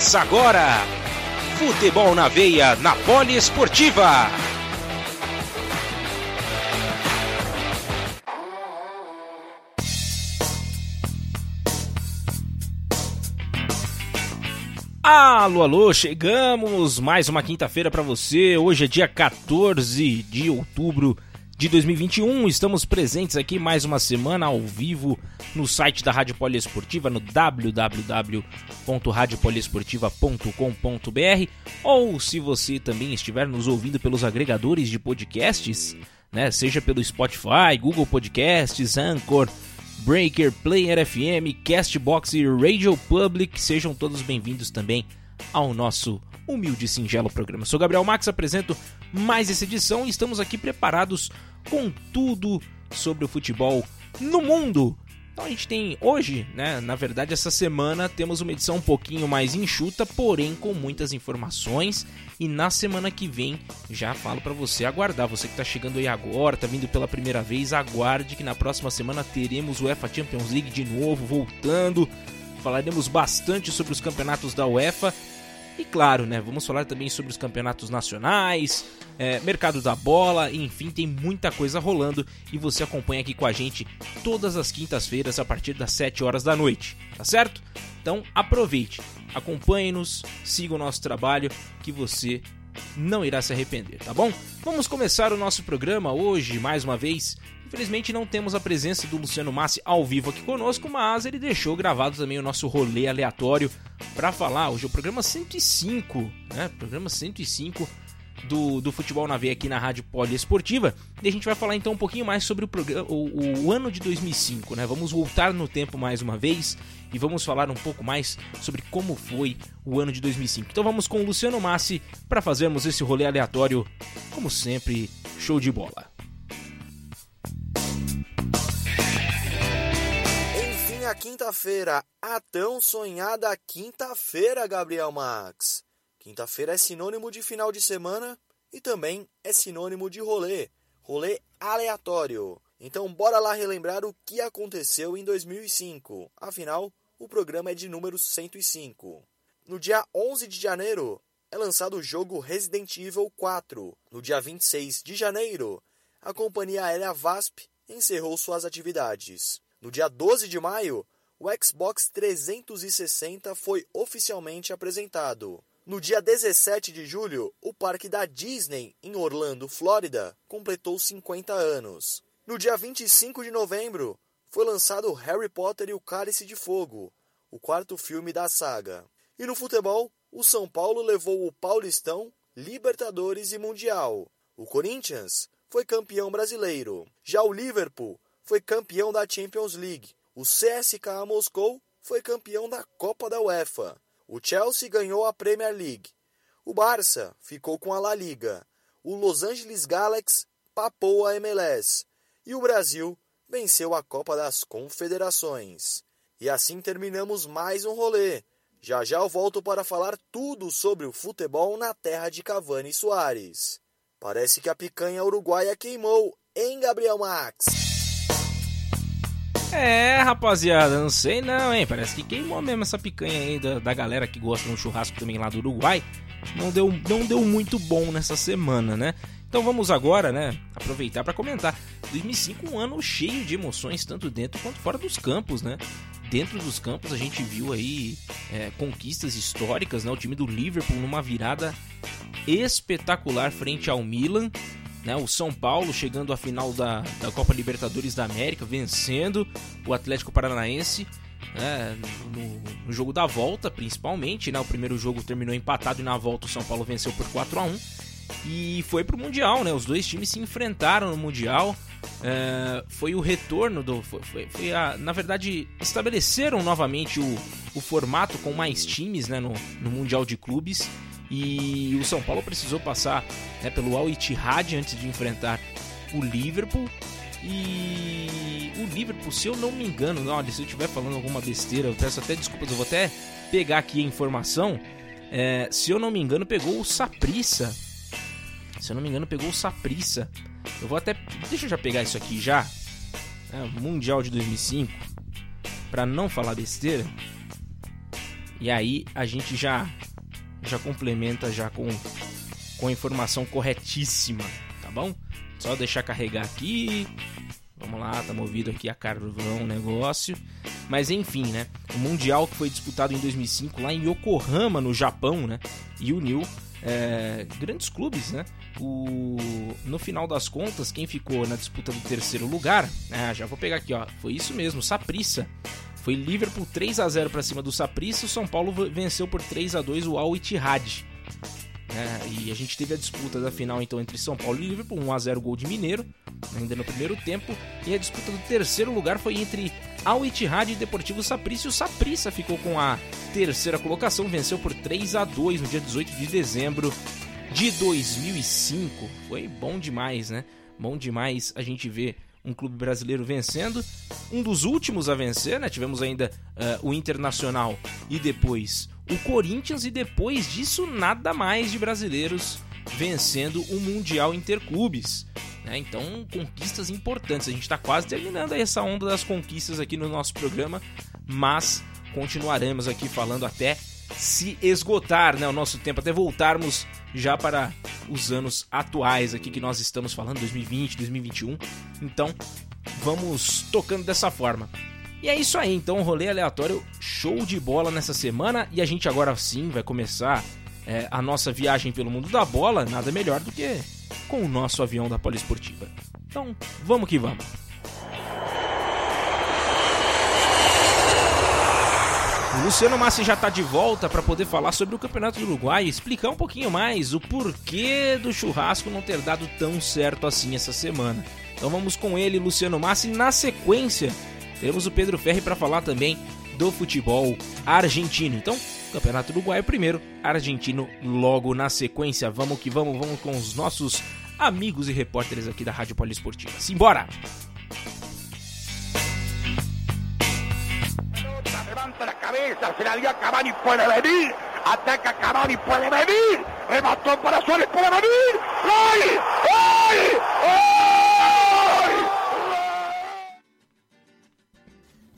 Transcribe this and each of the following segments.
Começa agora! Futebol na veia, na Poliesportiva! Alô, alô, chegamos! Mais uma quinta-feira para você. Hoje é dia 14 de outubro de 2021. Estamos presentes aqui mais uma semana ao vivo no site da Rádio Poliesportiva no www.radiopoliesportiva.com.br ou se você também estiver nos ouvindo pelos agregadores de podcasts, né, seja pelo Spotify, Google Podcasts, Anchor, Breaker, Player FM, Castbox e Radio Public. Sejam todos bem-vindos também ao nosso humilde e singelo programa. Sou Gabriel Max, apresento mais essa edição e estamos aqui preparados com tudo sobre o futebol no mundo. Então a gente tem hoje, né, na verdade essa semana temos uma edição um pouquinho mais enxuta, porém com muitas informações e na semana que vem já falo para você aguardar, você que tá chegando aí agora, tá vindo pela primeira vez, aguarde que na próxima semana teremos o UEFA Champions League de novo voltando. Falaremos bastante sobre os campeonatos da UEFA e claro, né, vamos falar também sobre os campeonatos nacionais, é, mercado da bola, enfim, tem muita coisa rolando e você acompanha aqui com a gente todas as quintas-feiras a partir das 7 horas da noite, tá certo? Então aproveite, acompanhe-nos, siga o nosso trabalho que você não irá se arrepender, tá bom? Vamos começar o nosso programa hoje, mais uma vez, Infelizmente não temos a presença do Luciano Massi ao vivo aqui conosco, mas ele deixou gravado também o nosso rolê aleatório para falar. Hoje é o programa 105, né? Programa 105 do, do futebol na veia aqui na Rádio Poliesportiva. E a gente vai falar então um pouquinho mais sobre o, programa, o, o ano de 2005, né? Vamos voltar no tempo mais uma vez e vamos falar um pouco mais sobre como foi o ano de 2005. Então vamos com o Luciano Massi para fazermos esse rolê aleatório, como sempre, show de bola. a quinta-feira, a tão sonhada quinta-feira, Gabriel Max. Quinta-feira é sinônimo de final de semana e também é sinônimo de rolê, rolê aleatório. Então bora lá relembrar o que aconteceu em 2005. Afinal, o programa é de número 105. No dia 11 de janeiro é lançado o jogo Resident Evil 4. No dia 26 de janeiro, a companhia aérea VASP encerrou suas atividades. No dia 12 de maio, o Xbox 360 foi oficialmente apresentado. No dia 17 de julho, o parque da Disney, em Orlando, Flórida, completou 50 anos. No dia 25 de novembro, foi lançado Harry Potter e o Cálice de Fogo, o quarto filme da saga. E no futebol, o São Paulo levou o Paulistão, Libertadores e Mundial. O Corinthians foi campeão brasileiro. Já o Liverpool foi campeão da Champions League. O CSKA Moscou foi campeão da Copa da UEFA. O Chelsea ganhou a Premier League. O Barça ficou com a La Liga. O Los Angeles Galaxy papou a MLS. E o Brasil venceu a Copa das Confederações. E assim terminamos mais um rolê. Já já eu volto para falar tudo sobre o futebol na terra de Cavani e Soares. Parece que a picanha uruguaia queimou, hein, Gabriel Max? É, rapaziada, não sei não, hein? Parece que queimou mesmo essa picanha aí da, da galera que gosta de um churrasco também lá do Uruguai. Não deu, não deu muito bom nessa semana, né? Então vamos agora, né, aproveitar para comentar. 2005 um ano cheio de emoções, tanto dentro quanto fora dos campos, né? Dentro dos campos a gente viu aí é, conquistas históricas, né? O time do Liverpool numa virada espetacular frente ao Milan né, o São Paulo chegando à final da, da Copa Libertadores da América, vencendo o Atlético Paranaense né, no, no, jogo da volta, principalmente. Né, o primeiro jogo terminou empatado e na volta o São Paulo venceu por 4 a 1 e foi pro Mundial. Né, os dois times se enfrentaram no Mundial. É, foi o retorno do. Foi, foi, a, na verdade, estabeleceram novamente o, o formato com mais times né, no, no Mundial de Clubes. E o São Paulo precisou passar né, pelo Al Ittihad antes de enfrentar o Liverpool. E o Liverpool, se eu não me engano, olha, se eu estiver falando alguma besteira, eu peço até desculpas, eu vou até pegar aqui a informação. É, se eu não me engano, pegou o Saprissa. Se eu não me engano, pegou o Saprissa. Eu vou até. Deixa eu já pegar isso aqui já. É, Mundial de 2005. Para não falar besteira. E aí a gente já já complementa já com com a informação corretíssima, tá bom? Só deixar carregar aqui. Vamos lá, tá movido aqui a carvão o negócio. Mas enfim, né? O Mundial que foi disputado em 2005 lá em Yokohama, no Japão, né? E uniu é, grandes clubes, né? O, no final das contas, quem ficou na disputa do terceiro lugar, ah, já vou pegar aqui, ó, foi isso mesmo, Saprissa. Foi Liverpool 3 a 0 para cima do Saprissa, o São Paulo venceu por 3 a 2 o Al Ittihad. É, e a gente teve a disputa da final então entre São Paulo e Liverpool, 1 a 0 gol de Mineiro, ainda no primeiro tempo, e a disputa do terceiro lugar foi entre Al Ittihad e Deportivo Saprissa. E o Saprissa ficou com a terceira colocação, venceu por 3 a 2 no dia 18 de dezembro de 2005. Foi bom demais, né? Bom demais a gente ver um clube brasileiro vencendo. Um dos últimos a vencer, né? Tivemos ainda uh, o Internacional e depois o Corinthians, e depois disso, nada mais de brasileiros vencendo o Mundial Interclubes. Né? Então, conquistas importantes. A gente está quase terminando essa onda das conquistas aqui no nosso programa, mas continuaremos aqui falando até se esgotar né, o nosso tempo, até voltarmos já para os anos atuais aqui que nós estamos falando, 2020, 2021. Então, vamos tocando dessa forma. E é isso aí, então, rolê aleatório, show de bola nessa semana. E a gente agora sim vai começar é, a nossa viagem pelo mundo da bola, nada melhor do que com o nosso avião da Poliesportiva. Então, vamos que vamos. O Luciano Massi já está de volta para poder falar sobre o Campeonato do Uruguai e explicar um pouquinho mais o porquê do churrasco não ter dado tão certo assim essa semana. Então vamos com ele, Luciano Massi. Na sequência, teremos o Pedro Ferri para falar também do futebol argentino. Então, Campeonato Uruguai primeiro, argentino logo na sequência. Vamos que vamos, vamos com os nossos amigos e repórteres aqui da Rádio Poliesportiva. Simbora! dio a Cavani, venir, ataca Cavani, venir, para Suárez, venir.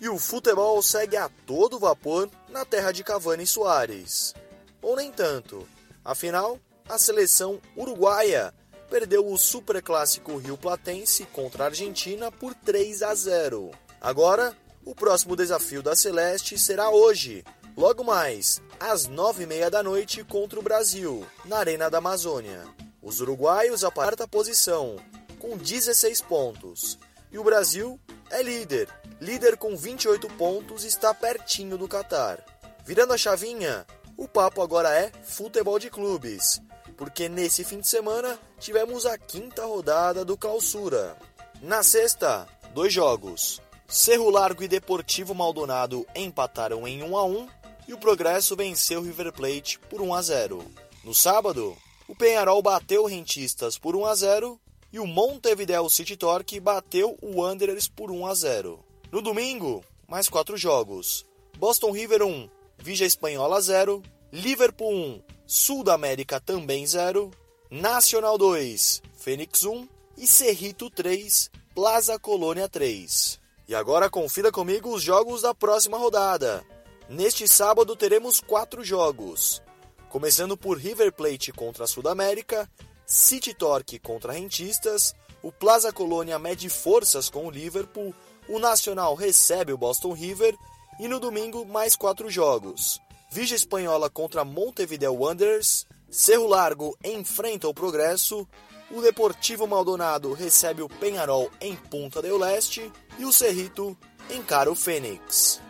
E o futebol segue a todo vapor na terra de Cavani e Soares. Ou nem tanto. Afinal, a seleção uruguaia perdeu o Superclássico Rio Platense contra a Argentina por 3 a 0. Agora, o próximo desafio da Celeste será hoje, logo mais, às nove e meia da noite contra o Brasil, na Arena da Amazônia. Os uruguaios a quarta posição, com 16 pontos, e o Brasil é líder, líder com 28 pontos está pertinho do Catar. Virando a chavinha, o papo agora é futebol de clubes, porque nesse fim de semana tivemos a quinta rodada do Clausura. Na sexta, dois jogos. Cerro Largo e Deportivo Maldonado empataram em 1 a 1 e o Progresso venceu o River Plate por 1 a 0. No sábado, o Penharol bateu Rentistas por 1 a 0 e o Montevideo City Torque bateu o Wanderers por 1 a 0. No domingo, mais quatro jogos. Boston River 1, Vigia Espanhola 0, Liverpool 1, Sul da América também 0, Nacional 2, Fênix 1 e Cerrito 3, Plaza Colônia 3. E agora confira comigo os jogos da próxima rodada. Neste sábado teremos quatro jogos. Começando por River Plate contra a Sudamérica, City Torque contra Rentistas, o Plaza Colônia mede forças com o Liverpool, o Nacional recebe o Boston River e no domingo mais quatro jogos. Vigia Espanhola contra Montevideo Wanderers, Cerro Largo enfrenta o Progresso, o Deportivo Maldonado recebe o Penharol em Punta del Leste e o Cerrito encara o Fênix.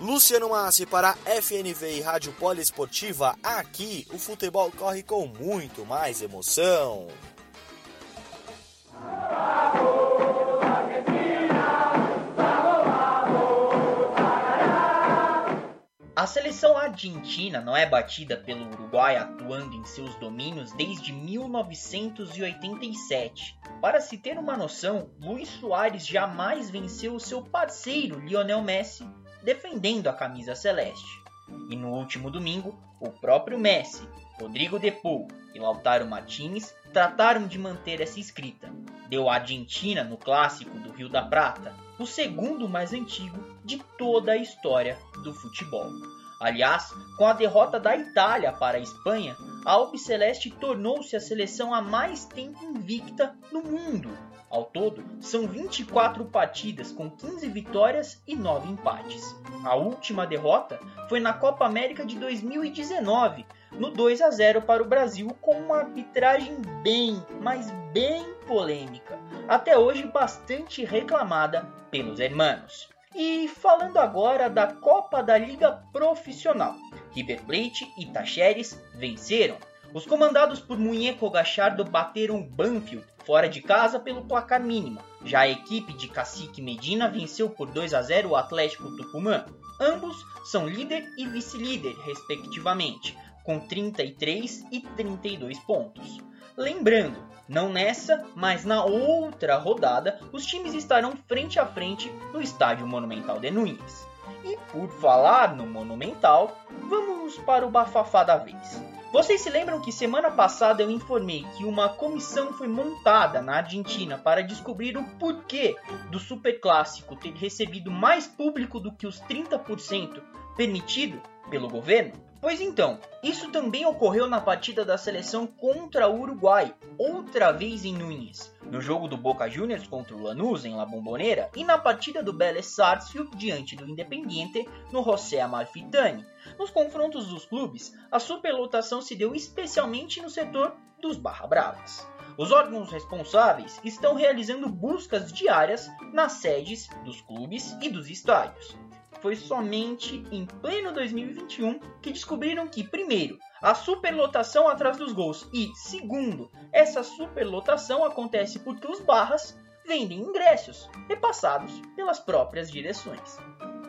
Luciano Massi para FNV e Rádio Poliesportiva, aqui o futebol corre com muito mais emoção. A seleção argentina não é batida pelo Uruguai atuando em seus domínios desde 1987. Para se ter uma noção, Luiz Soares jamais venceu o seu parceiro Lionel Messi defendendo a camisa celeste. E no último domingo, o próprio Messi, Rodrigo De Paul e Lautaro Martinez trataram de manter essa escrita. Deu a Argentina no clássico do Rio da Prata, o segundo mais antigo de toda a história do futebol. Aliás, com a derrota da Itália para a Espanha, a Albiceleste tornou-se a seleção a mais tempo invicta no mundo. Ao todo, são 24 partidas com 15 vitórias e 9 empates. A última derrota foi na Copa América de 2019, no 2 a 0 para o Brasil, com uma arbitragem bem, mas bem polêmica, até hoje bastante reclamada pelos hermanos. E falando agora da Copa da Liga Profissional, River Plate e Tacheres venceram. Os comandados por Munheco Gachardo bateram Banfield fora de casa pelo placar mínimo. Já a equipe de Cacique Medina venceu por 2 a 0 o Atlético Tucumã. Ambos são líder e vice-líder, respectivamente, com 33 e 32 pontos. Lembrando, não nessa, mas na outra rodada, os times estarão frente a frente no Estádio Monumental de Nunes. E por falar no Monumental, vamos para o bafafá da vez. Vocês se lembram que semana passada eu informei que uma comissão foi montada na Argentina para descobrir o porquê do Superclássico ter recebido mais público do que os 30% permitido pelo governo? Pois então, isso também ocorreu na partida da seleção contra o Uruguai, outra vez em Nunes, no jogo do Boca Juniors contra o Lanús em La Bombonera e na partida do Vélez Sarsfield diante do Independiente no José Amalfitani. Nos confrontos dos clubes, a superlotação se deu especialmente no setor dos Barra Bravas. Os órgãos responsáveis estão realizando buscas diárias nas sedes dos clubes e dos estádios foi somente em pleno 2021 que descobriram que, primeiro, a superlotação atrás dos gols e, segundo, essa superlotação acontece porque os barras vendem ingressos repassados pelas próprias direções.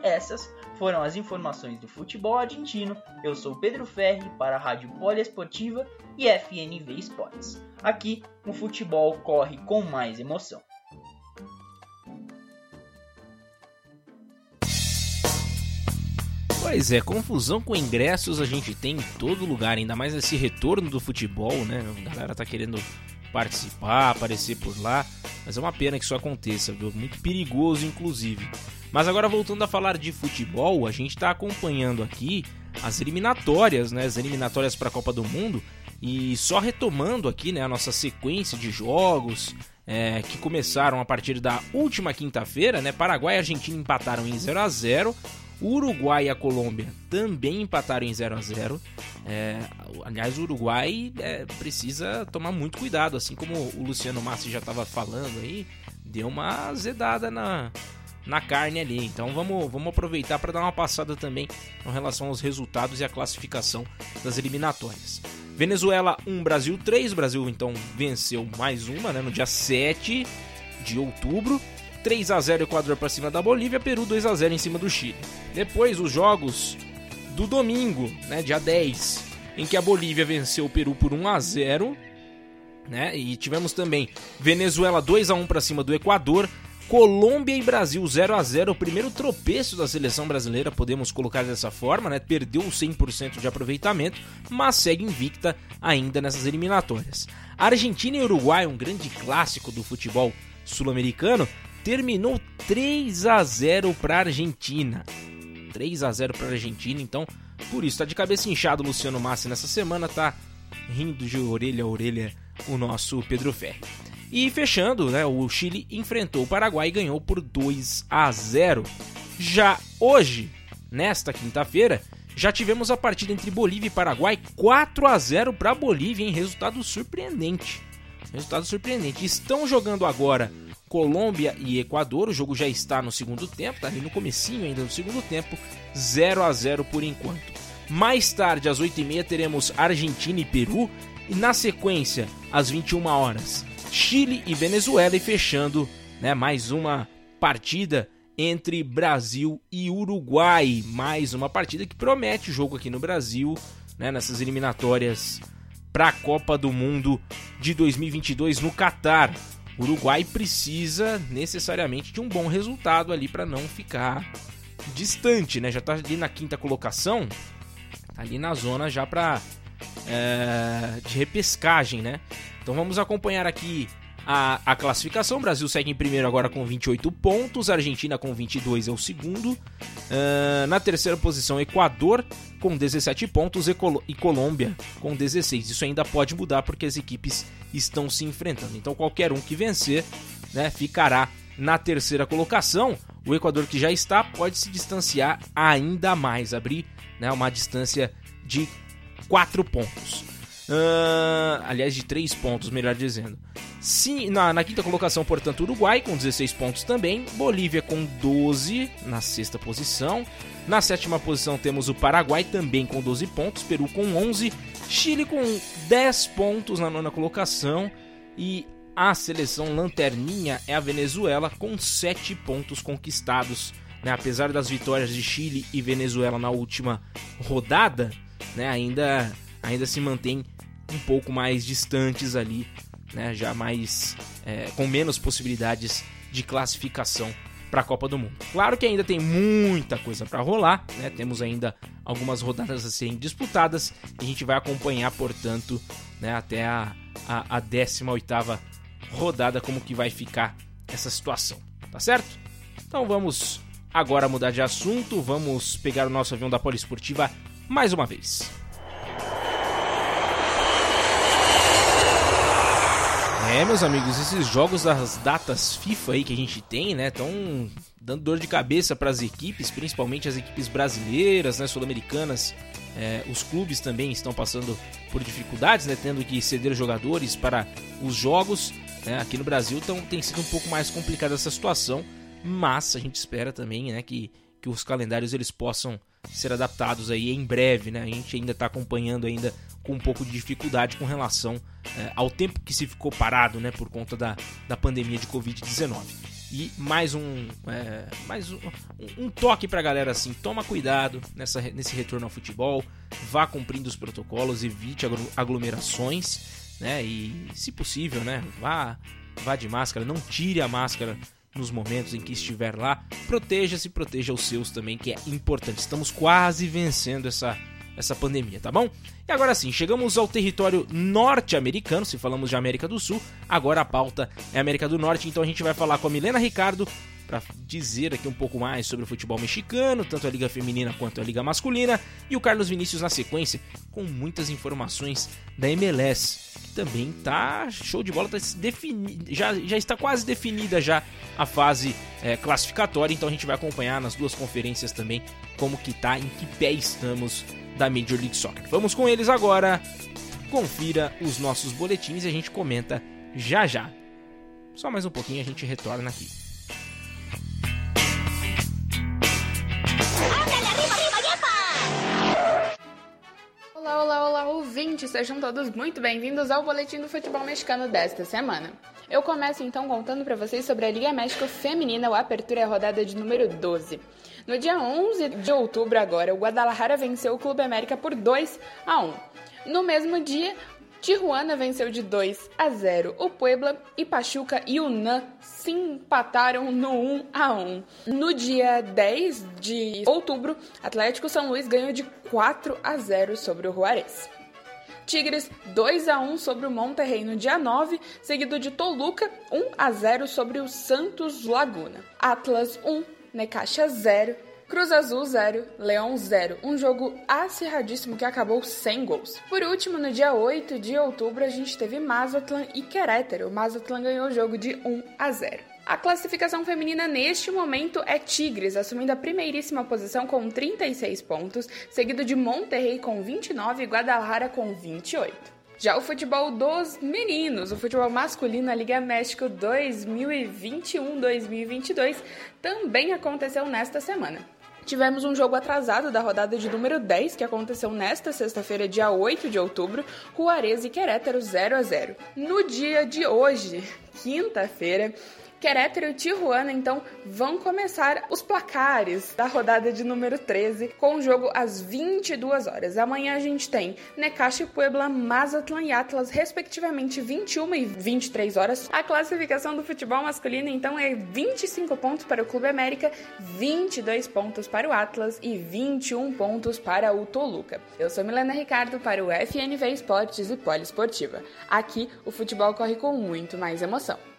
Essas foram as informações do futebol argentino. Eu sou Pedro Ferri para a Rádio Poliesportiva e FNV Esportes. Aqui, o futebol corre com mais emoção. Pois é, confusão com ingressos a gente tem em todo lugar, ainda mais esse retorno do futebol, né? A galera tá querendo participar, aparecer por lá, mas é uma pena que isso aconteça, viu? Muito perigoso, inclusive. Mas agora voltando a falar de futebol, a gente tá acompanhando aqui as eliminatórias, né? As eliminatórias para a Copa do Mundo e só retomando aqui, né? A nossa sequência de jogos. É, que começaram a partir da última quinta-feira, né? Paraguai e Argentina empataram em 0 a 0 o Uruguai e a Colômbia também empataram em 0 a 0 é, Aliás, o Uruguai é, precisa tomar muito cuidado, assim como o Luciano Massi já estava falando aí, deu uma azedada na, na carne ali. Então vamos, vamos aproveitar para dar uma passada também com relação aos resultados e a classificação das eliminatórias. Venezuela 1, Brasil 3. O Brasil então venceu mais uma né, no dia 7 de outubro. 3 a 0 Equador para cima da Bolívia, Peru 2 a 0 em cima do Chile. Depois os jogos do domingo, né, dia 10, em que a Bolívia venceu o Peru por 1 a 0, né? E tivemos também Venezuela 2 a 1 para cima do Equador, Colômbia e Brasil 0 a 0, o primeiro tropeço da seleção brasileira, podemos colocar dessa forma, né? Perdeu 100% de aproveitamento, mas segue invicta ainda nessas eliminatórias. Argentina e Uruguai, um grande clássico do futebol sul-americano, terminou 3 a 0 para a Argentina. 3 a 0 para a Argentina, então por isso tá de cabeça inchado o Luciano Massi nessa semana, tá rindo de orelha a orelha o nosso Pedro Ferri. E fechando, né, o Chile enfrentou o Paraguai e ganhou por 2 a 0. Já hoje, nesta quinta-feira, já tivemos a partida entre Bolívia e Paraguai 4 a 0 para Bolívia, em resultado surpreendente. Resultado surpreendente. Estão jogando agora Colômbia e Equador. O jogo já está no segundo tempo, tá ali no comecinho ainda do segundo tempo, 0 a 0 por enquanto. Mais tarde, às 8h30, teremos Argentina e Peru. E na sequência, às 21 horas, Chile e Venezuela. E fechando né, mais uma partida entre Brasil e Uruguai. Mais uma partida que promete jogo aqui no Brasil, né, nessas eliminatórias para a Copa do Mundo de 2022 no Catar. O Uruguai precisa necessariamente de um bom resultado ali para não ficar distante, né? Já está ali na quinta colocação, tá ali na zona já para é, de repescagem, né? Então vamos acompanhar aqui a, a classificação. O Brasil segue em primeiro agora com 28 pontos, Argentina com 22 é o segundo. Uh, na terceira posição, Equador com 17 pontos e, Col e Colômbia com 16. Isso ainda pode mudar porque as equipes estão se enfrentando. Então qualquer um que vencer né, ficará na terceira colocação. O Equador que já está pode se distanciar ainda mais, abrir né, uma distância de 4 pontos. Uh, aliás, de 3 pontos, melhor dizendo. Sim, na, na, quinta colocação, portanto, Uruguai com 16 pontos também. Bolívia com 12 na sexta posição. Na sétima posição temos o Paraguai também com 12 pontos. Peru com 11. Chile com 10 pontos na nona colocação. E a seleção lanterninha é a Venezuela com 7 pontos conquistados. Né? Apesar das vitórias de Chile e Venezuela na última rodada, né? ainda, ainda se mantém um pouco mais distantes ali né, já mais é, com menos possibilidades de classificação para a Copa do Mundo. Claro que ainda tem muita coisa para rolar, né? Temos ainda algumas rodadas a serem disputadas e a gente vai acompanhar, portanto, né, até a, a, a 18 rodada como que vai ficar essa situação, tá certo? Então vamos agora mudar de assunto, vamos pegar o nosso avião da Poliesportiva mais uma vez. É, meus amigos, esses jogos das datas FIFA aí que a gente tem, né, estão dando dor de cabeça para as equipes, principalmente as equipes brasileiras, né, sul-americanas. É, os clubes também estão passando por dificuldades, né, tendo que ceder jogadores para os jogos. Né, aqui no Brasil então, tem sido um pouco mais complicada essa situação, mas a gente espera também, né, que, que os calendários eles possam ser adaptados aí em breve, né? A gente ainda está acompanhando ainda com um pouco de dificuldade com relação é, ao tempo que se ficou parado, né, por conta da, da pandemia de Covid-19. E mais um, é, mais um, um toque para a galera assim, toma cuidado nessa, nesse retorno ao futebol, vá cumprindo os protocolos, evite aglomerações, né, e se possível, né, vá, vá de máscara, não tire a máscara nos momentos em que estiver lá. Proteja-se, proteja os seus também, que é importante. Estamos quase vencendo essa, essa pandemia, tá bom? E agora sim, chegamos ao território norte-americano, se falamos de América do Sul, agora a pauta é América do Norte, então a gente vai falar com a Milena Ricardo para dizer aqui um pouco mais sobre o futebol mexicano, tanto a liga feminina quanto a liga masculina, e o Carlos Vinícius na sequência com muitas informações da MLS, que também tá show de bola, tá já, já está quase definida já a fase é, classificatória, então a gente vai acompanhar nas duas conferências também como que tá, em que pé estamos da Major League Soccer. Vamos com eles agora. Confira os nossos boletins e a gente comenta já já. Só mais um pouquinho a gente retorna aqui. Ouvintes! Sejam todos muito bem-vindos ao Boletim do Futebol Mexicano desta semana. Eu começo então contando para vocês sobre a Liga México Feminina, o Apertura é rodada de número 12. No dia 11 de outubro agora, o Guadalajara venceu o Clube América por 2 a 1. No mesmo dia, Tijuana venceu de 2 a 0 o Puebla e Pachuca e o NAN se empataram no 1 a 1. No dia 10 de outubro, Atlético São Luís ganhou de 4 a 0 sobre o Juarez. Tigres 2 a 1 sobre o Monterrey no dia 9, seguido de Toluca 1 a 0 sobre o Santos Laguna. Atlas 1, Necaxa 0, Cruz Azul 0, Leão 0. Um jogo acirradíssimo que acabou sem gols. Por último, no dia 8 de outubro, a gente teve Mazatlan e Querétaro. O Mazatlan ganhou o jogo de 1 a 0. A classificação feminina neste momento é Tigres, assumindo a primeiríssima posição com 36 pontos, seguido de Monterrey com 29 e Guadalajara com 28. Já o futebol dos meninos, o futebol masculino, a Liga México 2021-2022, também aconteceu nesta semana. Tivemos um jogo atrasado da rodada de número 10, que aconteceu nesta sexta-feira, dia 8 de outubro, Juarez e Querétaro 0 a 0. No dia de hoje, quinta-feira, Querétaro e Tijuana, então, vão começar os placares da rodada de número 13, com o jogo às 22 horas. Amanhã a gente tem Necaxa e Puebla, Mazatlan e Atlas, respectivamente 21 e 23 horas. A classificação do futebol masculino, então, é 25 pontos para o Clube América, 22 pontos para o Atlas e 21 pontos para o Toluca. Eu sou Milena Ricardo para o FNV Esportes e Poliesportiva. Aqui, o futebol corre com muito mais emoção.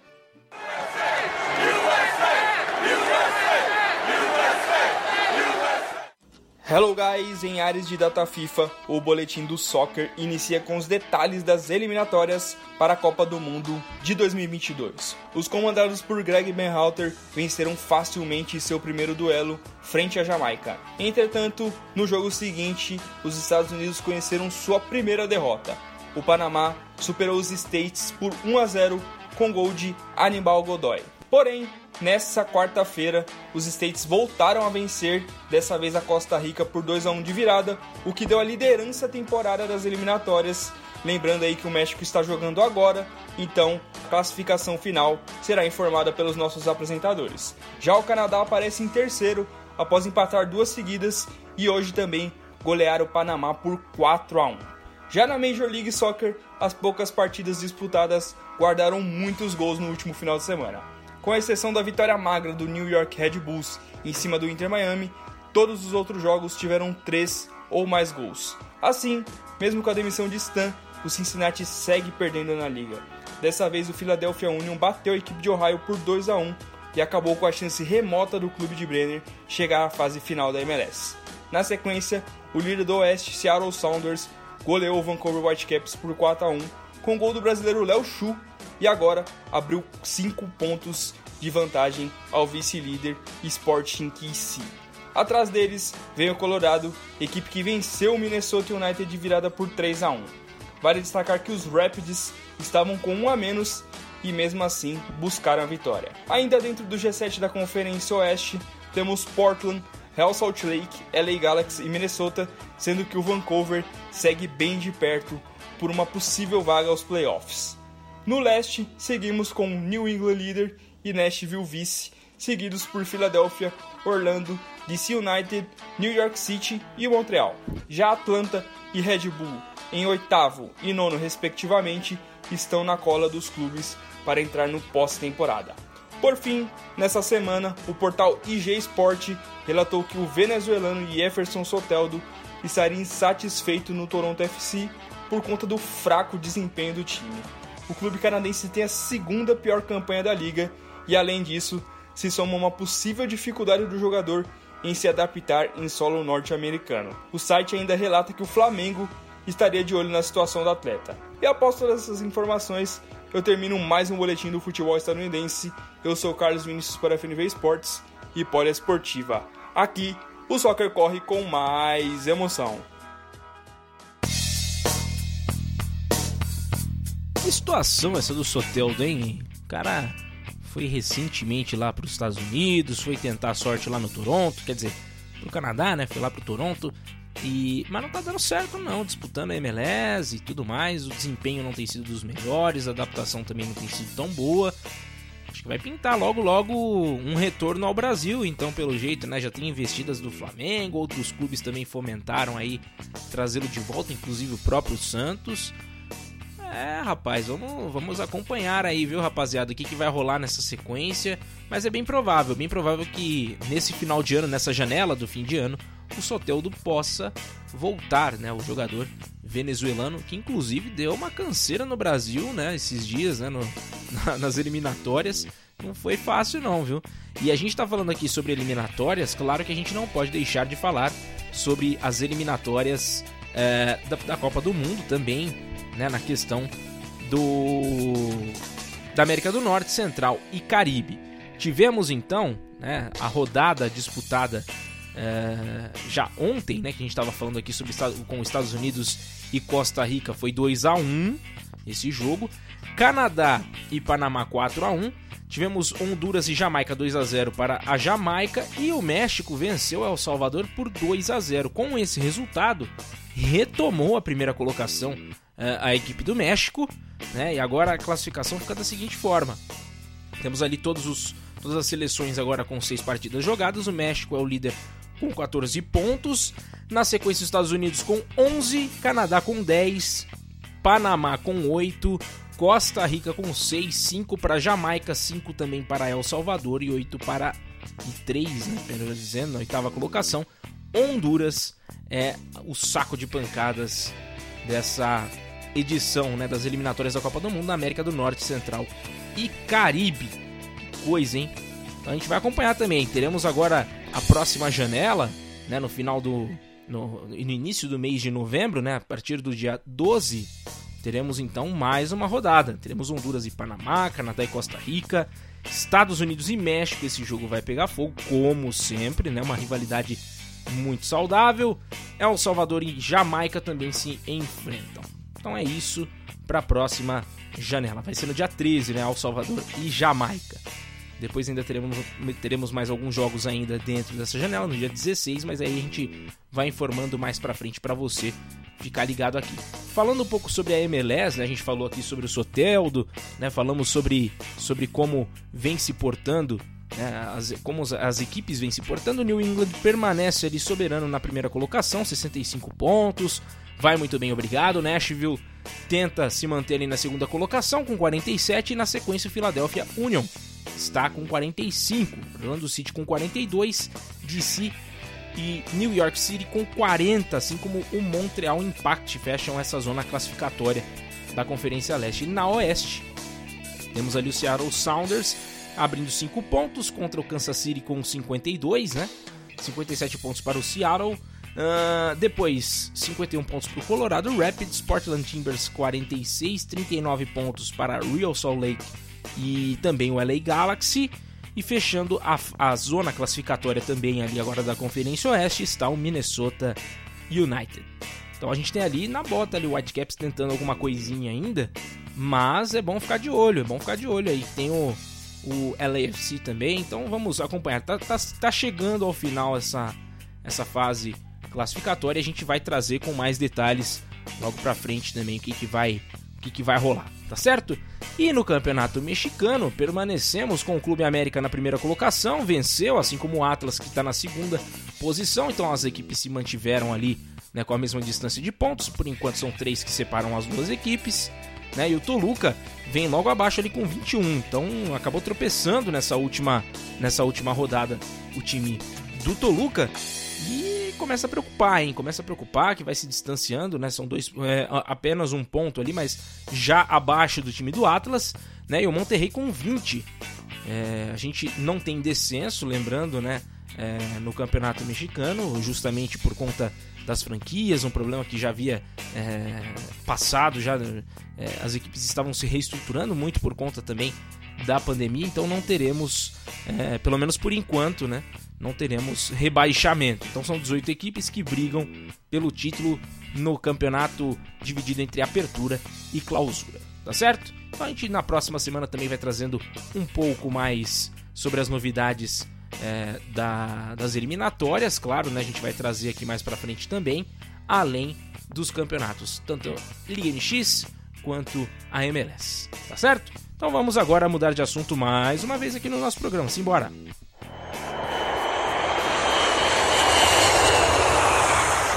Hello guys, em áreas de data FIFA, o boletim do soccer inicia com os detalhes das eliminatórias para a Copa do Mundo de 2022. Os comandados por Greg Benhalter venceram facilmente seu primeiro duelo frente à Jamaica. Entretanto, no jogo seguinte, os Estados Unidos conheceram sua primeira derrota. O Panamá superou os States por 1 a 0 com gol de Anibal Godoy. Porém, nessa quarta-feira, os States voltaram a vencer, dessa vez a Costa Rica por 2 a 1 de virada, o que deu a liderança temporária das eliminatórias. Lembrando aí que o México está jogando agora, então a classificação final será informada pelos nossos apresentadores. Já o Canadá aparece em terceiro após empatar duas seguidas e hoje também golear o Panamá por 4 a 1. Já na Major League Soccer, as poucas partidas disputadas guardaram muitos gols no último final de semana. Com exceção da vitória magra do New York Red Bulls em cima do Inter Miami, todos os outros jogos tiveram 3 ou mais gols. Assim, mesmo com a demissão de Stan, o Cincinnati segue perdendo na liga. Dessa vez, o Philadelphia Union bateu a equipe de Ohio por 2 a 1 e acabou com a chance remota do clube de Brenner chegar à fase final da MLS. Na sequência, o líder do Oeste, Seattle Sounders, goleou o Vancouver Whitecaps por 4 a 1 com gol do brasileiro Léo Chu e agora abriu 5 pontos de vantagem ao vice-líder Sporting KC. Atrás deles vem o Colorado, equipe que venceu o Minnesota United de virada por 3 a 1. Vale destacar que os Rapids estavam com um a menos e mesmo assim buscaram a vitória. Ainda dentro do G7 da Conferência Oeste, temos Portland, Real Salt Lake, LA Galaxy e Minnesota, sendo que o Vancouver segue bem de perto por uma possível vaga aos playoffs. No leste, seguimos com New England líder e Nashville vice, seguidos por Philadelphia, Orlando, DC United, New York City e Montreal. Já Atlanta e Red Bull, em oitavo e nono respectivamente, estão na cola dos clubes para entrar no pós-temporada. Por fim, nessa semana, o portal IG Sport relatou que o venezuelano Jefferson Soteldo estaria insatisfeito no Toronto FC por conta do fraco desempenho do time o clube canadense tem a segunda pior campanha da liga e, além disso, se soma uma possível dificuldade do jogador em se adaptar em solo norte-americano. O site ainda relata que o Flamengo estaria de olho na situação do atleta. E após todas essas informações, eu termino mais um boletim do futebol estadunidense. Eu sou Carlos Vinícius para a FNV Esportes e Poliesportiva. Aqui, o soccer corre com mais emoção. Que situação essa do Soteldo, hein? O cara foi recentemente lá para os Estados Unidos, foi tentar a sorte lá no Toronto, quer dizer, pro Canadá, né? Foi lá pro Toronto. E, mas não tá dando certo não, disputando a MLS e tudo mais, o desempenho não tem sido dos melhores, a adaptação também não tem sido tão boa. Acho que vai pintar logo logo um retorno ao Brasil, então pelo jeito, né, já tem investidas do Flamengo, outros clubes também fomentaram aí trazê-lo de volta, inclusive o próprio Santos. É, rapaz, vamos, vamos acompanhar aí, viu, rapaziada, o que, que vai rolar nessa sequência. Mas é bem provável, bem provável que nesse final de ano, nessa janela do fim de ano, o Soteldo possa voltar, né? O jogador venezuelano, que inclusive deu uma canseira no Brasil, né? Esses dias, né? No, na, nas eliminatórias. Não foi fácil, não, viu? E a gente tá falando aqui sobre eliminatórias, claro que a gente não pode deixar de falar sobre as eliminatórias é, da, da Copa do Mundo também, né, na questão do da América do Norte, Central e Caribe. Tivemos então né, a rodada disputada é, já ontem, né, que a gente estava falando aqui sobre com os Estados Unidos e Costa Rica, foi 2 a 1 esse jogo. Canadá e Panamá 4 a 1 Tivemos Honduras e Jamaica 2 a 0 para a Jamaica e o México venceu El Salvador por 2 a 0. Com esse resultado, retomou a primeira colocação a equipe do México, né? E agora a classificação fica da seguinte forma: Temos ali todos os, todas as seleções agora com seis partidas jogadas. O México é o líder com 14 pontos. Na sequência, os Estados Unidos com 11, Canadá com 10, Panamá com 8, Costa Rica com 6, 5 para Jamaica, 5 também para El Salvador e 8 para e 3, né, melhor dizendo, na oitava colocação. Honduras é o saco de pancadas dessa edição né, das eliminatórias da Copa do Mundo na América do Norte, Central e Caribe. Que coisa, hein? Então a gente vai acompanhar também. Teremos agora a próxima janela, né, no final do. No, no início do mês de novembro, né, a partir do dia 12, teremos então mais uma rodada. Teremos Honduras e Panamá, Canadá e Costa Rica, Estados Unidos e México. Esse jogo vai pegar fogo, como sempre, né? Uma rivalidade muito saudável. El Salvador e Jamaica também se enfrentam. Então é isso para a próxima janela. Vai ser no dia 13, né? El Salvador e Jamaica. Depois ainda teremos, teremos mais alguns jogos ainda dentro dessa janela no dia 16, mas aí a gente vai informando mais para frente para você ficar ligado aqui. Falando um pouco sobre a MLS, né, a gente falou aqui sobre o Soteldo, né, falamos sobre, sobre como vem se portando, né, as, como as, as, equipes vêm se portando. O New England permanece ali soberano na primeira colocação, 65 pontos, vai muito bem, obrigado. Nashville tenta se manter ali na segunda colocação com 47 e na sequência o Philadelphia Union está com 45, Orlando City com 42, DC e New York City com 40, assim como o Montreal Impact fecham essa zona classificatória da Conferência Leste. Na Oeste, temos ali o Seattle Sounders abrindo 5 pontos contra o Kansas City com 52, né? 57 pontos para o Seattle. Uh, depois, 51 pontos para o Colorado Rapids, Portland Timbers 46, 39 pontos para Real Salt Lake e também o LA Galaxy. E fechando a, a zona classificatória também ali agora da Conferência Oeste está o Minnesota United. Então a gente tem ali na bota ali o Whitecaps tentando alguma coisinha ainda, mas é bom ficar de olho, é bom ficar de olho aí. Tem o, o LAFC também, então vamos acompanhar. Tá, tá, tá chegando ao final essa, essa fase classificatória, a gente vai trazer com mais detalhes logo pra frente também o que, que vai o que, que vai rolar, tá certo? E no Campeonato Mexicano, permanecemos com o Clube América na primeira colocação, venceu, assim como o Atlas que está na segunda posição, então as equipes se mantiveram ali né, com a mesma distância de pontos, por enquanto são três que separam as duas equipes. Né, e o Toluca vem logo abaixo ali com 21, então acabou tropeçando nessa última, nessa última rodada o time do Toluca. E começa a preocupar, hein? Começa a preocupar que vai se distanciando, né? São dois, é, apenas um ponto ali, mas já abaixo do time do Atlas, né? E o Monterrey com 20. É, a gente não tem descenso, lembrando, né? É, no campeonato mexicano, justamente por conta das franquias, um problema que já havia é, passado, já é, as equipes estavam se reestruturando muito por conta também da pandemia, então não teremos, é, pelo menos por enquanto, né? Não teremos rebaixamento. Então são 18 equipes que brigam pelo título no campeonato dividido entre apertura e clausura, tá certo? Então a gente na próxima semana também vai trazendo um pouco mais sobre as novidades é, da, das eliminatórias, claro, né? A gente vai trazer aqui mais para frente também, além dos campeonatos, tanto Liga MX quanto a MLS, tá certo? Então vamos agora mudar de assunto mais uma vez aqui no nosso programa. Simbora!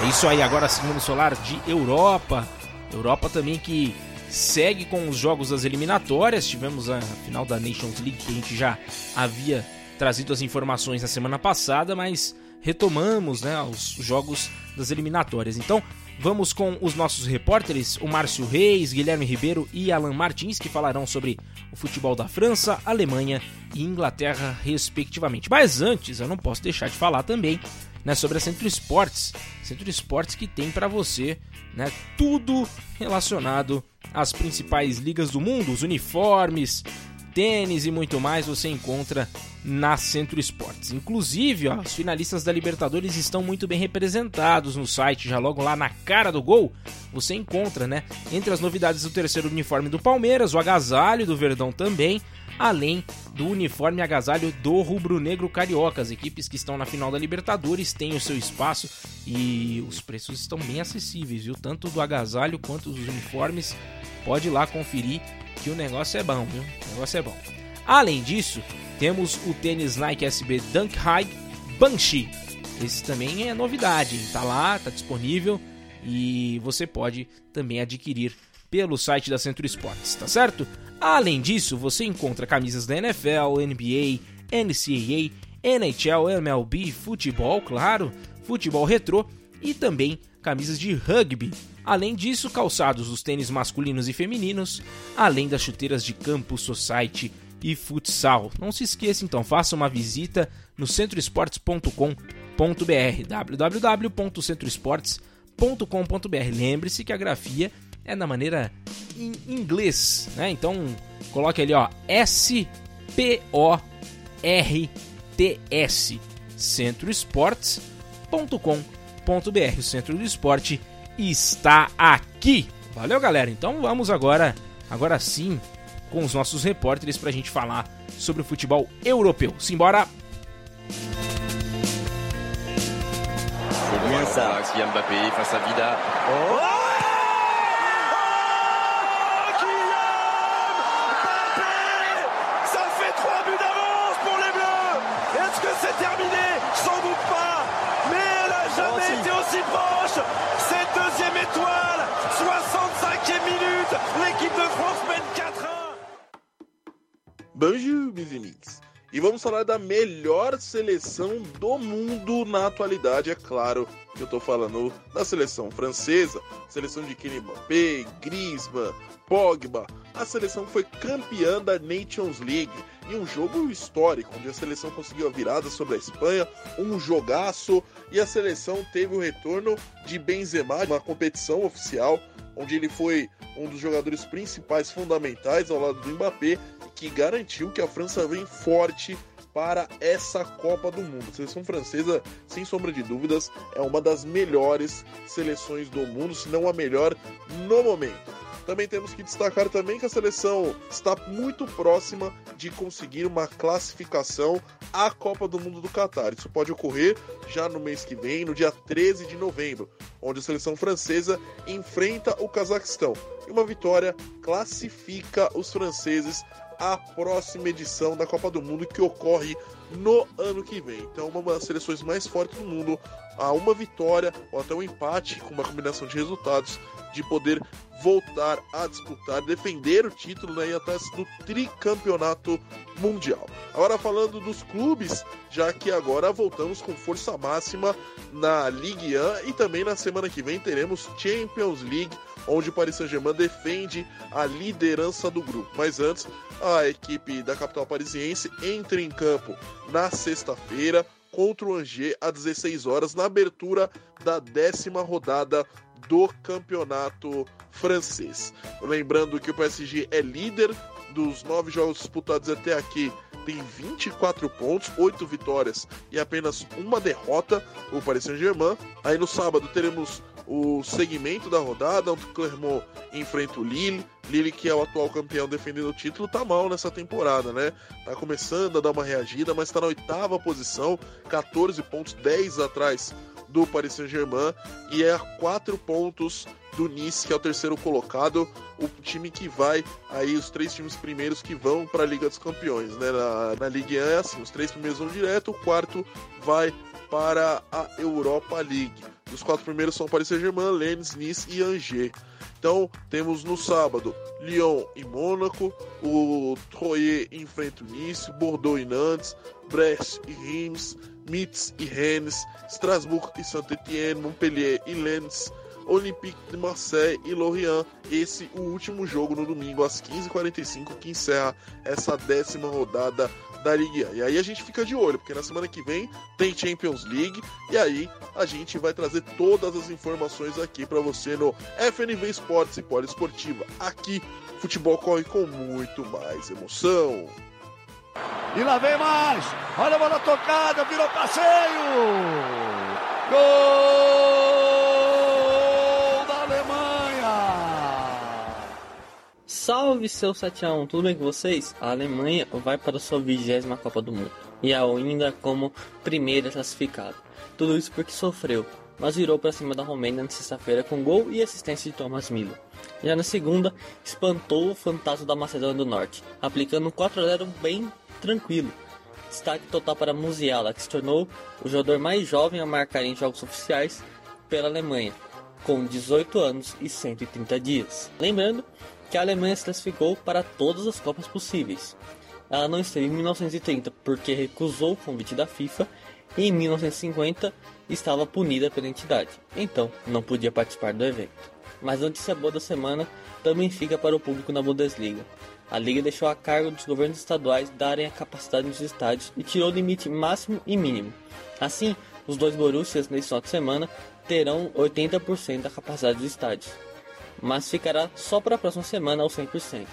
Isso aí, agora segundo solar de Europa. Europa também que segue com os jogos das eliminatórias. Tivemos a final da Nations League que a gente já havia trazido as informações na semana passada, mas retomamos né, os jogos das eliminatórias. Então vamos com os nossos repórteres, o Márcio Reis, Guilherme Ribeiro e Alan Martins, que falarão sobre o futebol da França, Alemanha e Inglaterra, respectivamente. Mas antes, eu não posso deixar de falar também né, sobre a Centro Esportes. Centro Esportes que tem para você né, tudo relacionado às principais ligas do mundo, os uniformes, tênis e muito mais você encontra na Centro Esportes. Inclusive, ó, os finalistas da Libertadores estão muito bem representados no site, já logo lá na cara do gol. Você encontra, né, entre as novidades do terceiro uniforme do Palmeiras, o agasalho do Verdão também, além do uniforme agasalho do rubro-negro carioca. As equipes que estão na final da Libertadores têm o seu espaço e os preços estão bem acessíveis, viu? Tanto do agasalho quanto dos uniformes. Pode ir lá conferir que o negócio é bom, viu? O negócio é bom. Além disso, temos o tênis Nike SB Dunk High Banshee. Esse também é novidade, hein? tá lá, tá disponível e você pode também adquirir pelo site da Centro Esportes, tá certo? Além disso, você encontra camisas da NFL, NBA, NCAA, NHL, MLB, futebol, claro, futebol retrô e também camisas de rugby. Além disso, calçados dos tênis masculinos e femininos, além das chuteiras de campo, society e futsal. Não se esqueça então, faça uma visita no centroesportes.com.br www.centroesportes.com.br. Lembre-se que a grafia é na maneira em inglês, né? Então, coloque ali, ó, S P O R T S centroesportes.com.br. O Centro do Esporte está aqui. Valeu, galera. Então vamos agora, agora sim, com os nossos repórteres para a gente falar sobre o futebol europeu. Simbora! C'est bien Mbappé face Vida. Oh Cette deuxième étoile. 65e minute. L'équipe de France mène 4-1 Bonjour, Bizinix. E vamos falar da melhor seleção do mundo na atualidade, é claro. que Eu tô falando da seleção francesa, seleção de Kylian Mbappé, Griezmann, Pogba, a seleção foi campeã da Nations League em um jogo histórico, onde a seleção conseguiu a virada sobre a Espanha, um jogaço, e a seleção teve o retorno de Benzema, uma competição oficial, onde ele foi um dos jogadores principais, fundamentais ao lado do Mbappé, que garantiu que a França vem forte para essa Copa do Mundo. A seleção francesa, sem sombra de dúvidas, é uma das melhores seleções do mundo, se não a melhor no momento. Também temos que destacar também que a seleção está muito próxima de conseguir uma classificação à Copa do Mundo do Catar. Isso pode ocorrer já no mês que vem, no dia 13 de novembro, onde a seleção francesa enfrenta o Cazaquistão. E uma vitória classifica os franceses à próxima edição da Copa do Mundo que ocorre no ano que vem. Então, uma das seleções mais fortes do mundo, a uma vitória ou até um empate com uma combinação de resultados de poder voltar a disputar, defender o título né, e até do tricampeonato mundial. Agora falando dos clubes, já que agora voltamos com força máxima na Ligue 1 e também na semana que vem teremos Champions League, onde o Paris Saint-Germain defende a liderança do grupo. Mas antes, a equipe da capital parisiense entra em campo na sexta-feira contra o Angers às 16 horas na abertura da décima rodada do campeonato francês. Lembrando que o PSG é líder dos nove jogos disputados até aqui, tem 24 pontos, 8 vitórias e apenas uma derrota, o Paris Saint-Germain. Aí no sábado teremos o segmento da rodada, o Clermont enfrenta o Lille. Lille, que é o atual campeão defendendo o título, tá mal nessa temporada, né? Tá começando a dar uma reagida, mas tá na oitava posição, 14 pontos, 10 atrás do Paris Saint-Germain e é a 4 pontos do Nice, que é o terceiro colocado, o time que vai aí os três times primeiros que vão para a Liga dos Campeões, né? Na, na Ligue 1 é assim, os três primeiros vão direto, o quarto vai para a Europa League. Os quatro primeiros são Paris Saint-Germain, Lens, Nice e Angers. Então, temos no sábado Lyon e Mônaco, o Troyes enfrenta o Nice, Bordeaux e Nantes, Brest e Reims, Metz e Rennes, Strasbourg e Saint-Étienne, Montpellier e Lens, Olympique de Marseille e Lorient. Esse o último jogo no domingo às 15h45 que encerra essa décima rodada da Ligue 1. E aí a gente fica de olho, porque na semana que vem tem Champions League e aí a gente vai trazer todas as informações aqui para você no FNV Esportes e Poliesportiva. Aqui, futebol corre com muito mais emoção. E lá vem mais. Olha a bola tocada, virou passeio. Gol da Alemanha. Salve seu 7x1, tudo bem com vocês? A Alemanha vai para a sua vigésima Copa do Mundo e ainda como primeira classificada. Tudo isso porque sofreu mas virou para cima da Romênia na sexta-feira com gol e assistência de Thomas Milo. Já na segunda, espantou o fantasma da Macedônia do Norte, aplicando um 4 a 0 bem tranquilo. Destaque total para Musiala, que se tornou o jogador mais jovem a marcar em jogos oficiais pela Alemanha, com 18 anos e 130 dias. Lembrando que a Alemanha se classificou para todas as Copas possíveis. Ela não esteve em 1930 porque recusou o convite da FIFA e em 1950 estava punida pela entidade, então não podia participar do evento. Mas notícia boa da semana também fica para o público na Bundesliga. A liga deixou a cargo dos governos estaduais darem a capacidade nos estádios e tirou o limite máximo e mínimo. Assim, os dois Borussias nesse final de semana terão 80% da capacidade dos estádios, mas ficará só para a próxima semana aos 100%.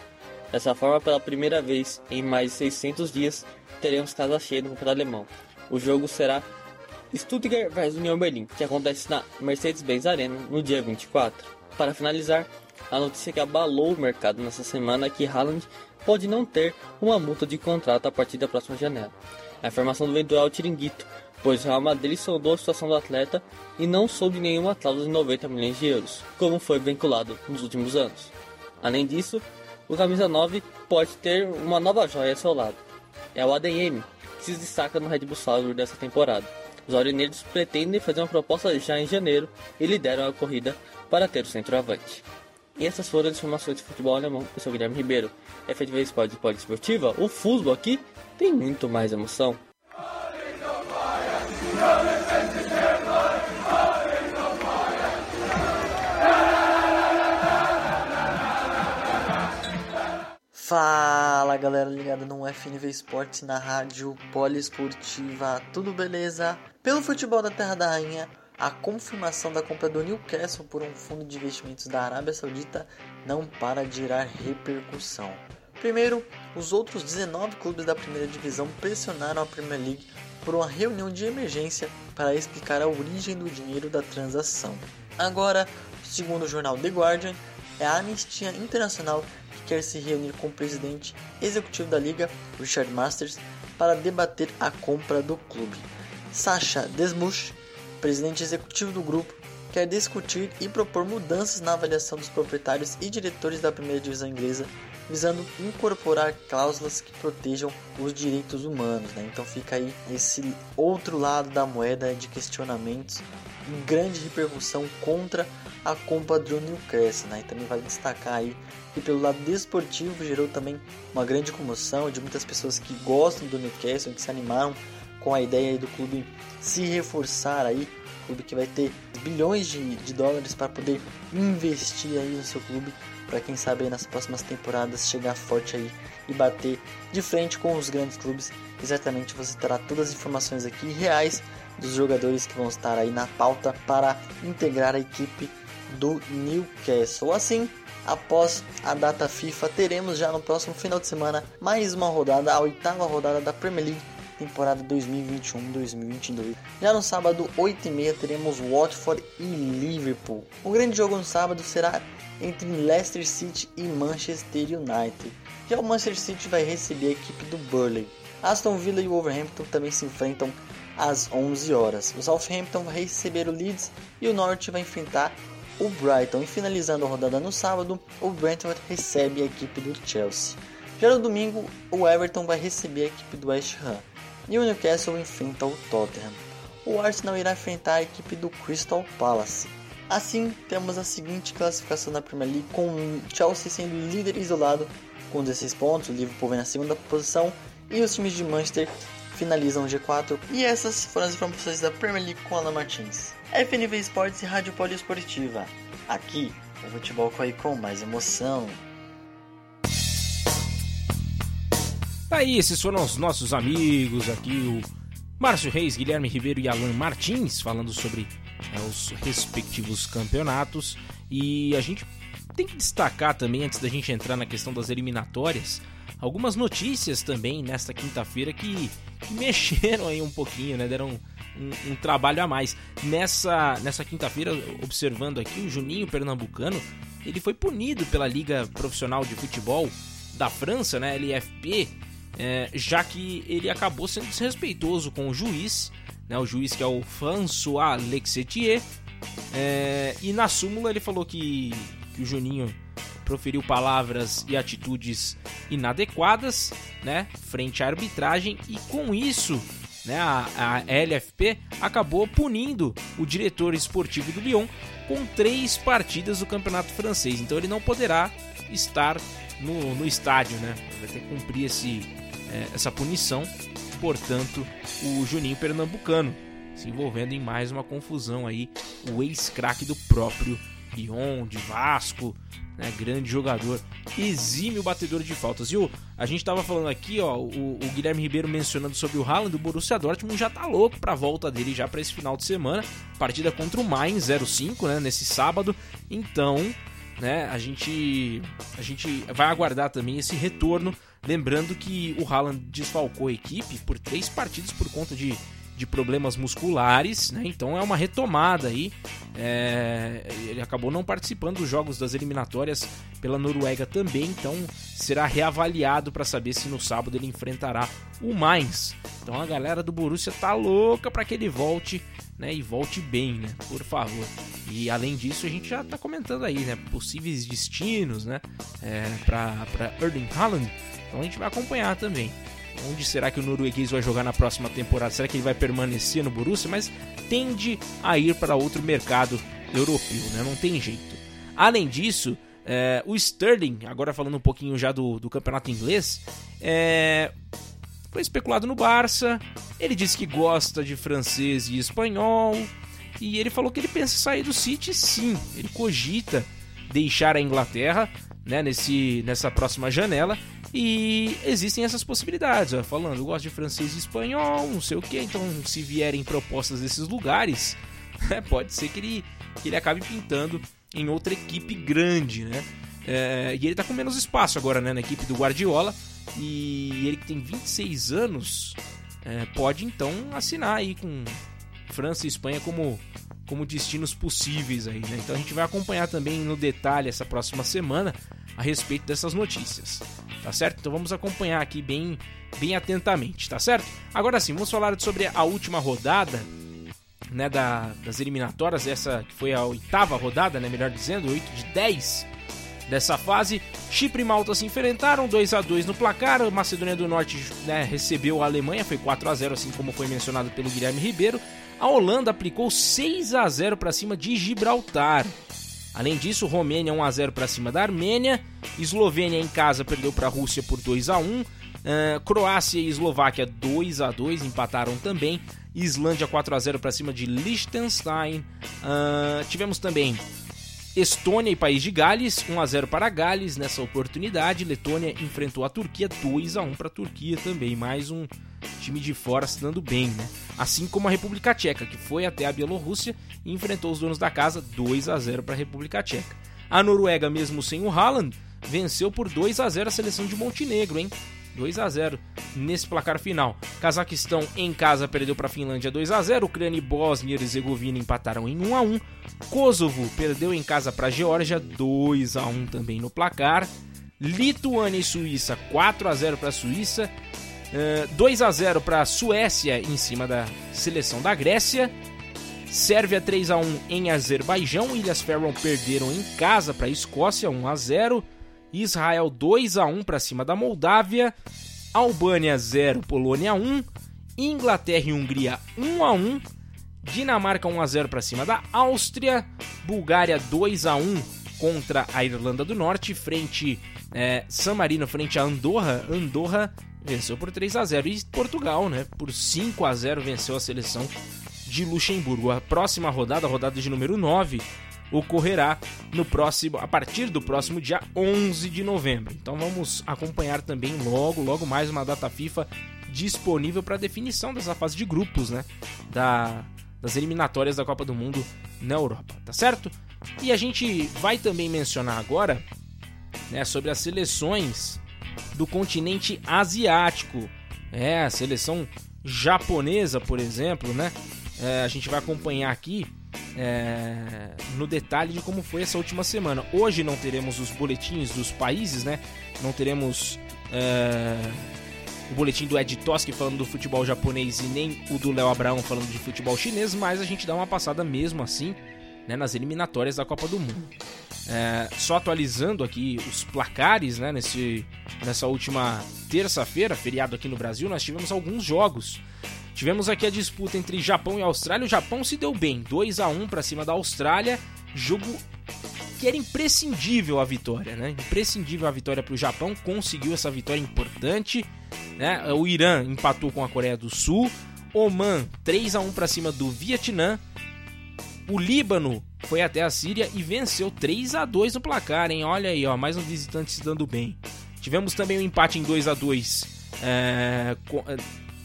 Dessa forma, pela primeira vez em mais de 600 dias, teremos casa cheia no campeonato alemão. O jogo será Stuttgart vs União Berlim, que acontece na Mercedes-Benz Arena no dia 24. Para finalizar, a notícia que abalou o mercado nessa semana é que Haaland pode não ter uma multa de contrato a partir da próxima janela. A informação do veio ao Tiringuito, pois o Real Madrid sondou a situação do atleta e não soube nenhuma cláusula de 90 milhões de euros, como foi vinculado nos últimos anos. Além disso, o camisa 9 pode ter uma nova joia ao seu lado. É o ADM, que se destaca no Red Bull Salzburg dessa temporada. Os aurinegros pretendem fazer uma proposta já em janeiro e lideram a corrida para ter o centroavante. E essas foram as informações de futebol alemão. Eu sou Guilherme Ribeiro. FTV Esporte e Poliesportiva. O futebol aqui tem muito mais emoção. Fala galera ligada no FNV Esportes na rádio poliesportiva, tudo beleza? Pelo futebol da Terra da Rainha, a confirmação da compra do Newcastle por um fundo de investimentos da Arábia Saudita não para de gerar repercussão. Primeiro, os outros 19 clubes da primeira divisão pressionaram a Premier League por uma reunião de emergência para explicar a origem do dinheiro da transação. Agora, segundo o jornal The Guardian, é a Anistia Internacional que quer se reunir com o presidente executivo da liga, Richard Masters, para debater a compra do clube. Sasha Desmush presidente executivo do grupo, quer discutir e propor mudanças na avaliação dos proprietários e diretores da primeira divisão inglesa, visando incorporar cláusulas que protejam os direitos humanos. Né? Então fica aí esse outro lado da moeda de questionamentos e grande repercussão contra a compra do Newcastle. Né? E também vale destacar aí que pelo lado desportivo gerou também uma grande comoção de muitas pessoas que gostam do Newcastle, que se animaram com a ideia do clube se reforçar aí, clube que vai ter bilhões de, de dólares para poder investir aí no seu clube, para quem sabe nas próximas temporadas chegar forte aí e bater de frente com os grandes clubes. Exatamente, você terá todas as informações aqui reais dos jogadores que vão estar aí na pauta para integrar a equipe do Newcastle. Assim, após a data FIFA, teremos já no próximo final de semana mais uma rodada, a oitava rodada da Premier League temporada 2021-2022. Já no sábado, 8h30, teremos Watford e Liverpool. O grande jogo no sábado será entre Leicester City e Manchester United. Já o Manchester City vai receber a equipe do Burley. Aston Villa e Wolverhampton também se enfrentam às 11 horas. O Southampton vai receber o Leeds e o Norwich vai enfrentar o Brighton. E finalizando a rodada no sábado, o Brentford recebe a equipe do Chelsea. Já no domingo, o Everton vai receber a equipe do West Ham e o Newcastle enfrenta o Tottenham. O Arsenal irá enfrentar a equipe do Crystal Palace. Assim, temos a seguinte classificação da Premier League, com o Chelsea sendo líder isolado com 16 pontos, o Liverpool vem na segunda posição e os times de Manchester finalizam o G4. E essas foram as informações da Premier League com Alan Martins. FNV Esportes e Rádio Poliesportiva. Aqui, o futebol corre com mais emoção. Tá aí, esses foram os nossos amigos aqui, o Márcio Reis, Guilherme Ribeiro e Alan Martins, falando sobre é, os respectivos campeonatos. E a gente tem que destacar também, antes da gente entrar na questão das eliminatórias, algumas notícias também nesta quinta-feira que, que, mexeram aí um pouquinho, né? Deram um, um trabalho a mais. Nessa, nessa quinta-feira, observando aqui, o Juninho Pernambucano, ele foi punido pela Liga Profissional de Futebol da França, né? LFP, é, já que ele acabou sendo desrespeitoso com o juiz, né, o juiz que é o François Lexetier, é, e na súmula ele falou que, que o Juninho proferiu palavras e atitudes inadequadas, né, frente à arbitragem e com isso, né, a, a LFP acabou punindo o diretor esportivo do Lyon com três partidas do campeonato francês. Então ele não poderá estar no, no estádio, né? Vai ter que cumprir esse, é, essa punição. Portanto, o Juninho Pernambucano se envolvendo em mais uma confusão aí. O ex-craque do próprio Lyon, de Vasco, né, grande jogador, exímio batedor de faltas. E o, a gente estava falando aqui, ó, o, o, Guilherme Ribeiro mencionando sobre o Haaland, o Borussia Dortmund já tá louco para a volta dele já para esse final de semana, partida contra o Mainz 05, né, nesse sábado. Então, né, a gente a gente vai aguardar também esse retorno, lembrando que o Haaland desfalcou a equipe por três partidas por conta de de problemas musculares, né? Então é uma retomada aí. É... ele acabou não participando dos jogos das eliminatórias pela Noruega também, então será reavaliado para saber se no sábado ele enfrentará o Mainz. Então a galera do Borussia tá louca para que ele volte, né? E volte bem, né? Por favor. E além disso a gente já tá comentando aí, né? Possíveis destinos, né? É, para para Erling Haaland. Então a gente vai acompanhar também. Onde será que o norueguês vai jogar na próxima temporada? Será que ele vai permanecer no Borussia? Mas tende a ir para outro mercado europeu, né? Não tem jeito. Além disso, é, o Sterling, agora falando um pouquinho já do, do campeonato inglês, é, foi especulado no Barça. Ele disse que gosta de francês e espanhol. E ele falou que ele pensa sair do City, sim. Ele cogita deixar a Inglaterra né, nesse, nessa próxima janela. E existem essas possibilidades, ó, falando, eu gosto de francês e espanhol, não sei o que, então se vierem propostas desses lugares, é, pode ser que ele, que ele acabe pintando em outra equipe grande, né? É, e ele tá com menos espaço agora, né, na equipe do Guardiola, e ele que tem 26 anos, é, pode então assinar aí com França e Espanha como, como destinos possíveis aí, né? Então a gente vai acompanhar também no detalhe essa próxima semana a respeito dessas notícias, tá certo? Então vamos acompanhar aqui bem, bem atentamente, tá certo? Agora sim, vamos falar sobre a última rodada, né, da, das eliminatórias, essa que foi a oitava rodada, né, melhor dizendo, 8 de 10 dessa fase. Chipre e Malta se enfrentaram 2 a 2 no placar. A Macedônia do Norte né, recebeu a Alemanha, foi 4 a 0 assim como foi mencionado pelo Guilherme Ribeiro. A Holanda aplicou 6 a 0 para cima de Gibraltar. Além disso, Romênia 1 a 0 para cima da Armênia, Eslovênia em casa perdeu para a Rússia por 2 a 1, uh, Croácia e Eslováquia 2 a 2 empataram também, Islândia 4 a 0 para cima de Liechtenstein. Uh, tivemos também Estônia e País de Gales, 1 a 0 para Gales nessa oportunidade. Letônia enfrentou a Turquia, 2 a 1 para a Turquia também. Mais um time de fora se dando bem, né? Assim como a República Tcheca, que foi até a Bielorrússia e enfrentou os donos da casa 2 a 0 para a República Tcheca. A Noruega, mesmo sem o Haaland, venceu por 2 a 0 a seleção de Montenegro, hein? 2 a 0 nesse placar final. Cazaquistão em casa perdeu para a Finlândia 2 a 0. Ucrânia e Bósnia e Herzegovina empataram em 1 a 1. Kosovo perdeu em casa para a Geórgia 2 a 1 também no placar. Lituânia e Suíça 4 a 0 para a Suíça. 2 a 0 para a Suécia em cima da seleção da Grécia. Sérvia 3 a 1 em Azerbaijão. Ilhas Faroe perderam em casa para a Escócia 1 a 0. Israel 2 a 1 para cima da Moldávia. Albânia 0, Polônia 1. Inglaterra e Hungria 1 a 1. Dinamarca 1 a 0 para cima da Áustria. Bulgária 2 a 1 contra a Irlanda do Norte, frente é, San Marino frente a Andorra. Andorra venceu por 3 a 0 e Portugal, né, por 5 a 0 venceu a seleção de Luxemburgo. A próxima rodada, a rodada de número 9, ocorrerá no próximo a partir do próximo dia 11 de novembro. Então vamos acompanhar também logo, logo mais uma data FIFA disponível para definição dessa fase de grupos, né, da das eliminatórias da Copa do Mundo na Europa, tá certo? E a gente vai também mencionar agora, né, sobre as seleções do continente asiático. É, a seleção japonesa, por exemplo, né? É, a gente vai acompanhar aqui é, no detalhe de como foi essa última semana. Hoje não teremos os boletins dos países, né? Não teremos é, o boletim do Ed Toski falando do futebol japonês e nem o do Léo Abraão falando de futebol chinês, mas a gente dá uma passada mesmo assim né, nas eliminatórias da Copa do Mundo. É, só atualizando aqui os placares, né, nesse, nessa última terça-feira, feriado aqui no Brasil, nós tivemos alguns jogos. Tivemos aqui a disputa entre Japão e Austrália. O Japão se deu bem, 2 a 1 para cima da Austrália. Jogo que era imprescindível a vitória, né? Imprescindível a vitória para o Japão, conseguiu essa vitória importante, né? O Irã empatou com a Coreia do Sul, Oman 3 a 1 para cima do Vietnã. O Líbano foi até a Síria e venceu 3 a 2 no placar, hein? Olha aí, ó, mais um visitante se dando bem. Tivemos também um empate em 2 a 2 é, é,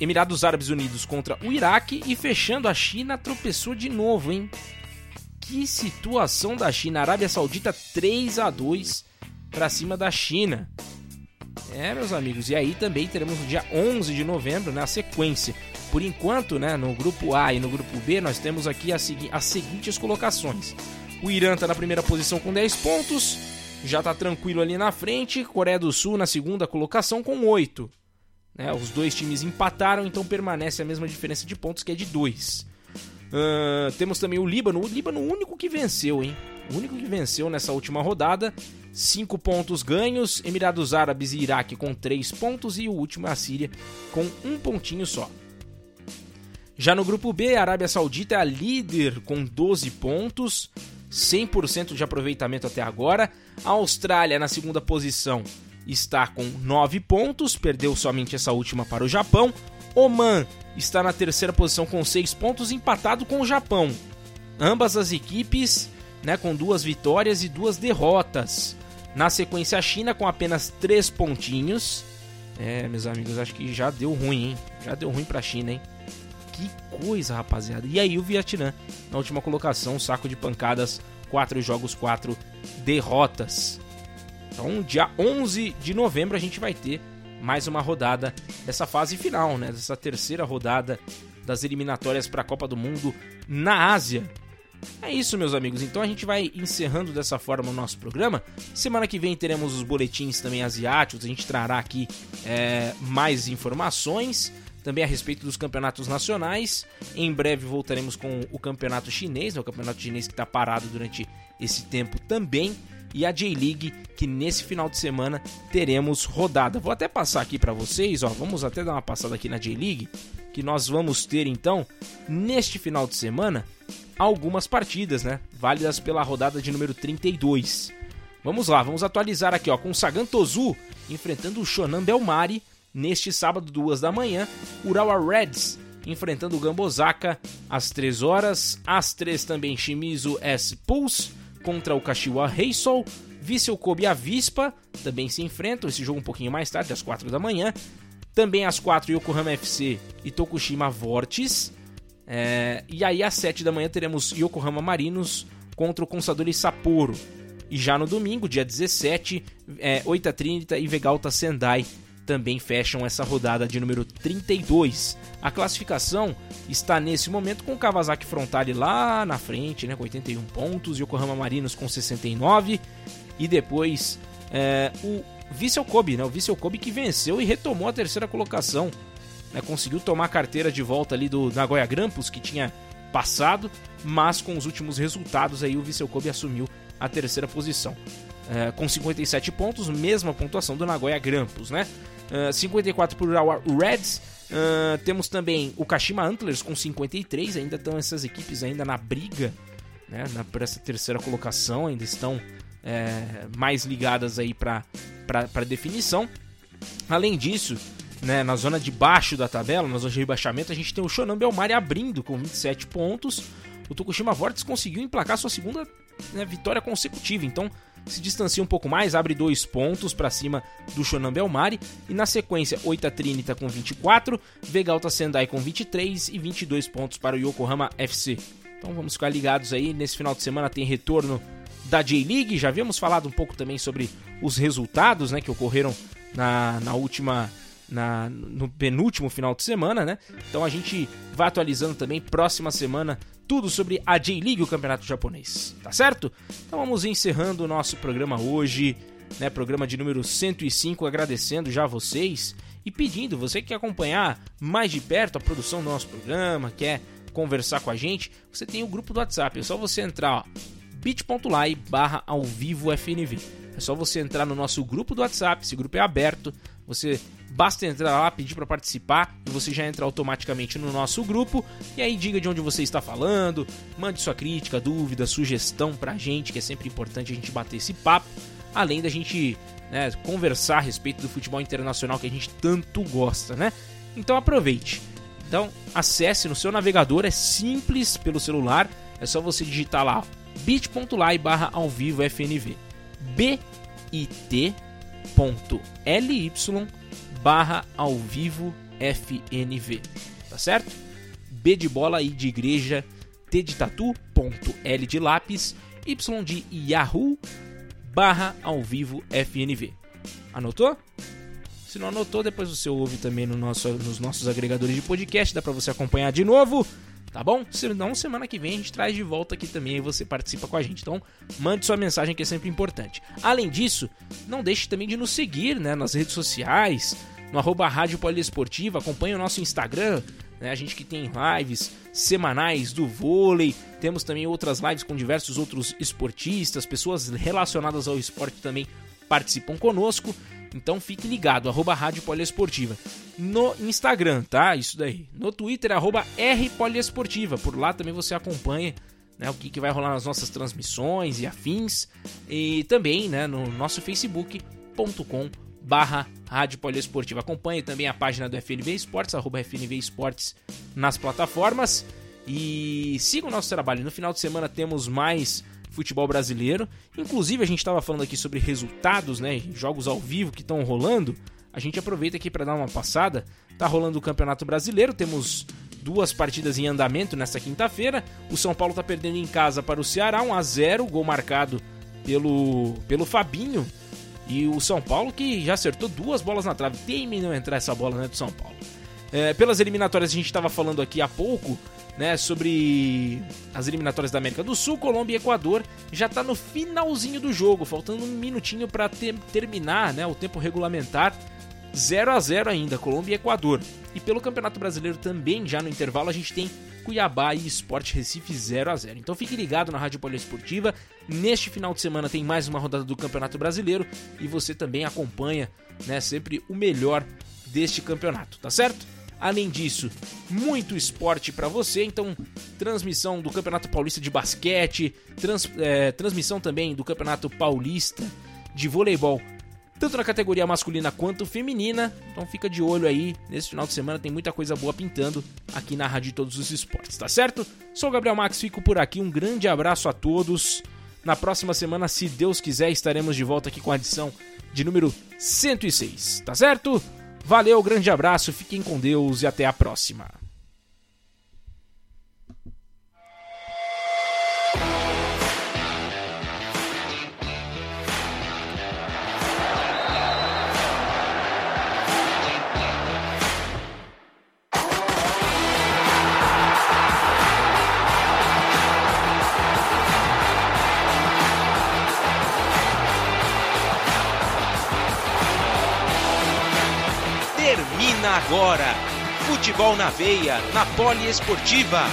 Emirados Árabes Unidos contra o Iraque e fechando a China tropeçou de novo, hein? Que situação da China, Arábia Saudita 3 a 2 para cima da China. É, meus amigos, e aí também teremos no dia 11 de novembro, na né, sequência. Por enquanto, né, no grupo A e no grupo B, nós temos aqui as, segui as seguintes colocações. O Irã está na primeira posição com 10 pontos, já está tranquilo ali na frente. Coreia do Sul na segunda colocação com 8. Né, os dois times empataram, então permanece a mesma diferença de pontos, que é de 2. Uh, temos também o Líbano, o Líbano o único que venceu, hein? O único que venceu nessa última rodada. 5 pontos ganhos, Emirados Árabes e Iraque com 3 pontos e o último é a Síria com um pontinho só. Já no grupo B, a Arábia Saudita é a líder com 12 pontos, 100% de aproveitamento até agora. A Austrália na segunda posição está com 9 pontos, perdeu somente essa última para o Japão. Oman está na terceira posição com 6 pontos, empatado com o Japão. Ambas as equipes né, com duas vitórias e duas derrotas. Na sequência, a China com apenas 3 pontinhos. É, meus amigos, acho que já deu ruim, hein? Já deu ruim pra China, hein? Que coisa, rapaziada. E aí o Vietnã, na última colocação, saco de pancadas, 4 jogos, 4 derrotas. Então, dia 11 de novembro a gente vai ter mais uma rodada dessa fase final, né? Dessa terceira rodada das eliminatórias para a Copa do Mundo na Ásia. É isso, meus amigos. Então a gente vai encerrando dessa forma o nosso programa. Semana que vem teremos os boletins também asiáticos. A gente trará aqui é, mais informações também a respeito dos campeonatos nacionais. Em breve voltaremos com o campeonato chinês, né, o campeonato chinês que está parado durante esse tempo também. E a J-League, que nesse final de semana teremos rodada. Vou até passar aqui para vocês, ó. Vamos até dar uma passada aqui na J-League, que nós vamos ter então neste final de semana algumas partidas, né? Válidas pela rodada de número 32. Vamos lá, vamos atualizar aqui, ó, com o Sagan Tozu enfrentando o Shonan Belmari neste sábado, duas da manhã. Urawa Reds enfrentando o Gambosaka às 3 horas. Às 3 também Shimizu S Pulse contra o Kashiwa Heisou. Vissel Kobe e a também se enfrentam. Esse jogo um pouquinho mais tarde, às 4 da manhã. Também às 4 Yokohama FC e Tokushima Vortis. É, e aí às 7 da manhã teremos Yokohama Marinos contra o Consadole Sapporo. E já no domingo, dia 17, é, 8h30 e Vegalta Sendai também fecham essa rodada de número 32. A classificação está nesse momento com o Kawasaki Frontale lá na frente, né, com 81 pontos, Yokohama Marinos com 69 e depois é, o Vissel Kobe, né, o Vissel Kobe que venceu e retomou a terceira colocação né, conseguiu tomar a carteira de volta ali do Nagoya Grampus, que tinha passado, mas com os últimos resultados aí o Vissel Kobe assumiu a terceira posição. É, com 57 pontos, mesma pontuação do Nagoya Grampus, né? Uh, 54 por Urawa Reds. Uh, temos também o Kashima Antlers com 53. Ainda estão essas equipes ainda na briga, né? Na, essa terceira colocação, ainda estão é, mais ligadas aí para definição. Além disso, né, na zona de baixo da tabela, na zona de rebaixamento, a gente tem o Shonan Belmari abrindo com 27 pontos. O Tokushima Vortex conseguiu emplacar sua segunda né, vitória consecutiva, então se distancia um pouco mais, abre dois pontos para cima do Shonan Belmari. E na sequência, Oita Trinita com 24, Vegalta Sendai com 23 e 22 pontos para o Yokohama FC. Então vamos ficar ligados aí. Nesse final de semana tem retorno da J-League. Já havíamos falado um pouco também sobre os resultados né, que ocorreram na, na última na, no penúltimo final de semana, né? Então a gente vai atualizando também próxima semana tudo sobre a J-League, o campeonato japonês, tá certo? Então vamos encerrando o nosso programa hoje, né? Programa de número 105, agradecendo já a vocês E pedindo, você que quer acompanhar mais de perto a produção do nosso programa, quer conversar com a gente, você tem o grupo do WhatsApp. É só você entrar, ó, bit.ly barra ao vivo FNV. É só você entrar no nosso grupo do WhatsApp, esse grupo é aberto. Você basta entrar lá, pedir para participar e você já entra automaticamente no nosso grupo. E aí diga de onde você está falando, mande sua crítica, dúvida, sugestão pra gente, que é sempre importante a gente bater esse papo, além da gente né, conversar a respeito do futebol internacional que a gente tanto gosta, né? Então aproveite. Então acesse no seu navegador, é simples pelo celular, é só você digitar lá bit.ly barra ao vivo FNV bit.ly barra ao vivo FNV, tá certo? B de bola, I de igreja, T de tatu, ponto, L de lápis, Y de Yahoo, barra ao vivo FNV. Anotou? Se não anotou, depois você ouve também no nosso, nos nossos agregadores de podcast, dá para você acompanhar de novo tá bom? Se não, semana que vem a gente traz de volta aqui também e você participa com a gente. Então, mande sua mensagem que é sempre importante. Além disso, não deixe também de nos seguir né, nas redes sociais, no arroba Rádio Poliesportiva, acompanhe o nosso Instagram, né, a gente que tem lives semanais do vôlei, temos também outras lives com diversos outros esportistas, pessoas relacionadas ao esporte também participam conosco. Então fique ligado, arroba Rádio Poliesportiva. No Instagram, tá? Isso daí. No Twitter, arroba Rpoliesportiva. Por lá também você acompanha né, o que, que vai rolar nas nossas transmissões e afins. E também né, no nosso facebook.com barra Rádio Poliesportiva. Acompanhe também a página do FNV Esportes, arroba FNV Esportes nas plataformas. E siga o nosso trabalho. No final de semana temos mais futebol brasileiro. Inclusive, a gente estava falando aqui sobre resultados, né? Jogos ao vivo que estão rolando. A gente aproveita aqui para dar uma passada. Tá rolando o Campeonato Brasileiro, temos duas partidas em andamento nesta quinta-feira. O São Paulo está perdendo em casa para o Ceará, 1 a 0, gol marcado pelo pelo Fabinho. E o São Paulo que já acertou duas bolas na trave. Teme não entrar essa bola né, do São Paulo. É, pelas eliminatórias a gente estava falando aqui há pouco, né, sobre as eliminatórias da América do Sul, Colômbia e Equador. Já está no finalzinho do jogo, faltando um minutinho para ter, terminar né, o tempo regulamentar. 0 a 0 ainda, Colômbia e Equador. E pelo Campeonato Brasileiro também, já no intervalo, a gente tem Cuiabá e Sport Recife 0 a 0 Então fique ligado na Rádio Poliesportiva. Neste final de semana tem mais uma rodada do Campeonato Brasileiro e você também acompanha né, sempre o melhor deste campeonato, tá certo? Além disso, muito esporte para você. Então, transmissão do Campeonato Paulista de Basquete, trans, é, transmissão também do Campeonato Paulista de Voleibol, tanto na categoria masculina quanto feminina. Então, fica de olho aí. Nesse final de semana tem muita coisa boa pintando aqui na Rádio de Todos os Esportes, tá certo? Sou o Gabriel Max, fico por aqui. Um grande abraço a todos. Na próxima semana, se Deus quiser, estaremos de volta aqui com a edição de número 106, tá certo? Valeu, grande abraço, fiquem com Deus e até a próxima. Agora. Futebol na veia, na Poliesportiva.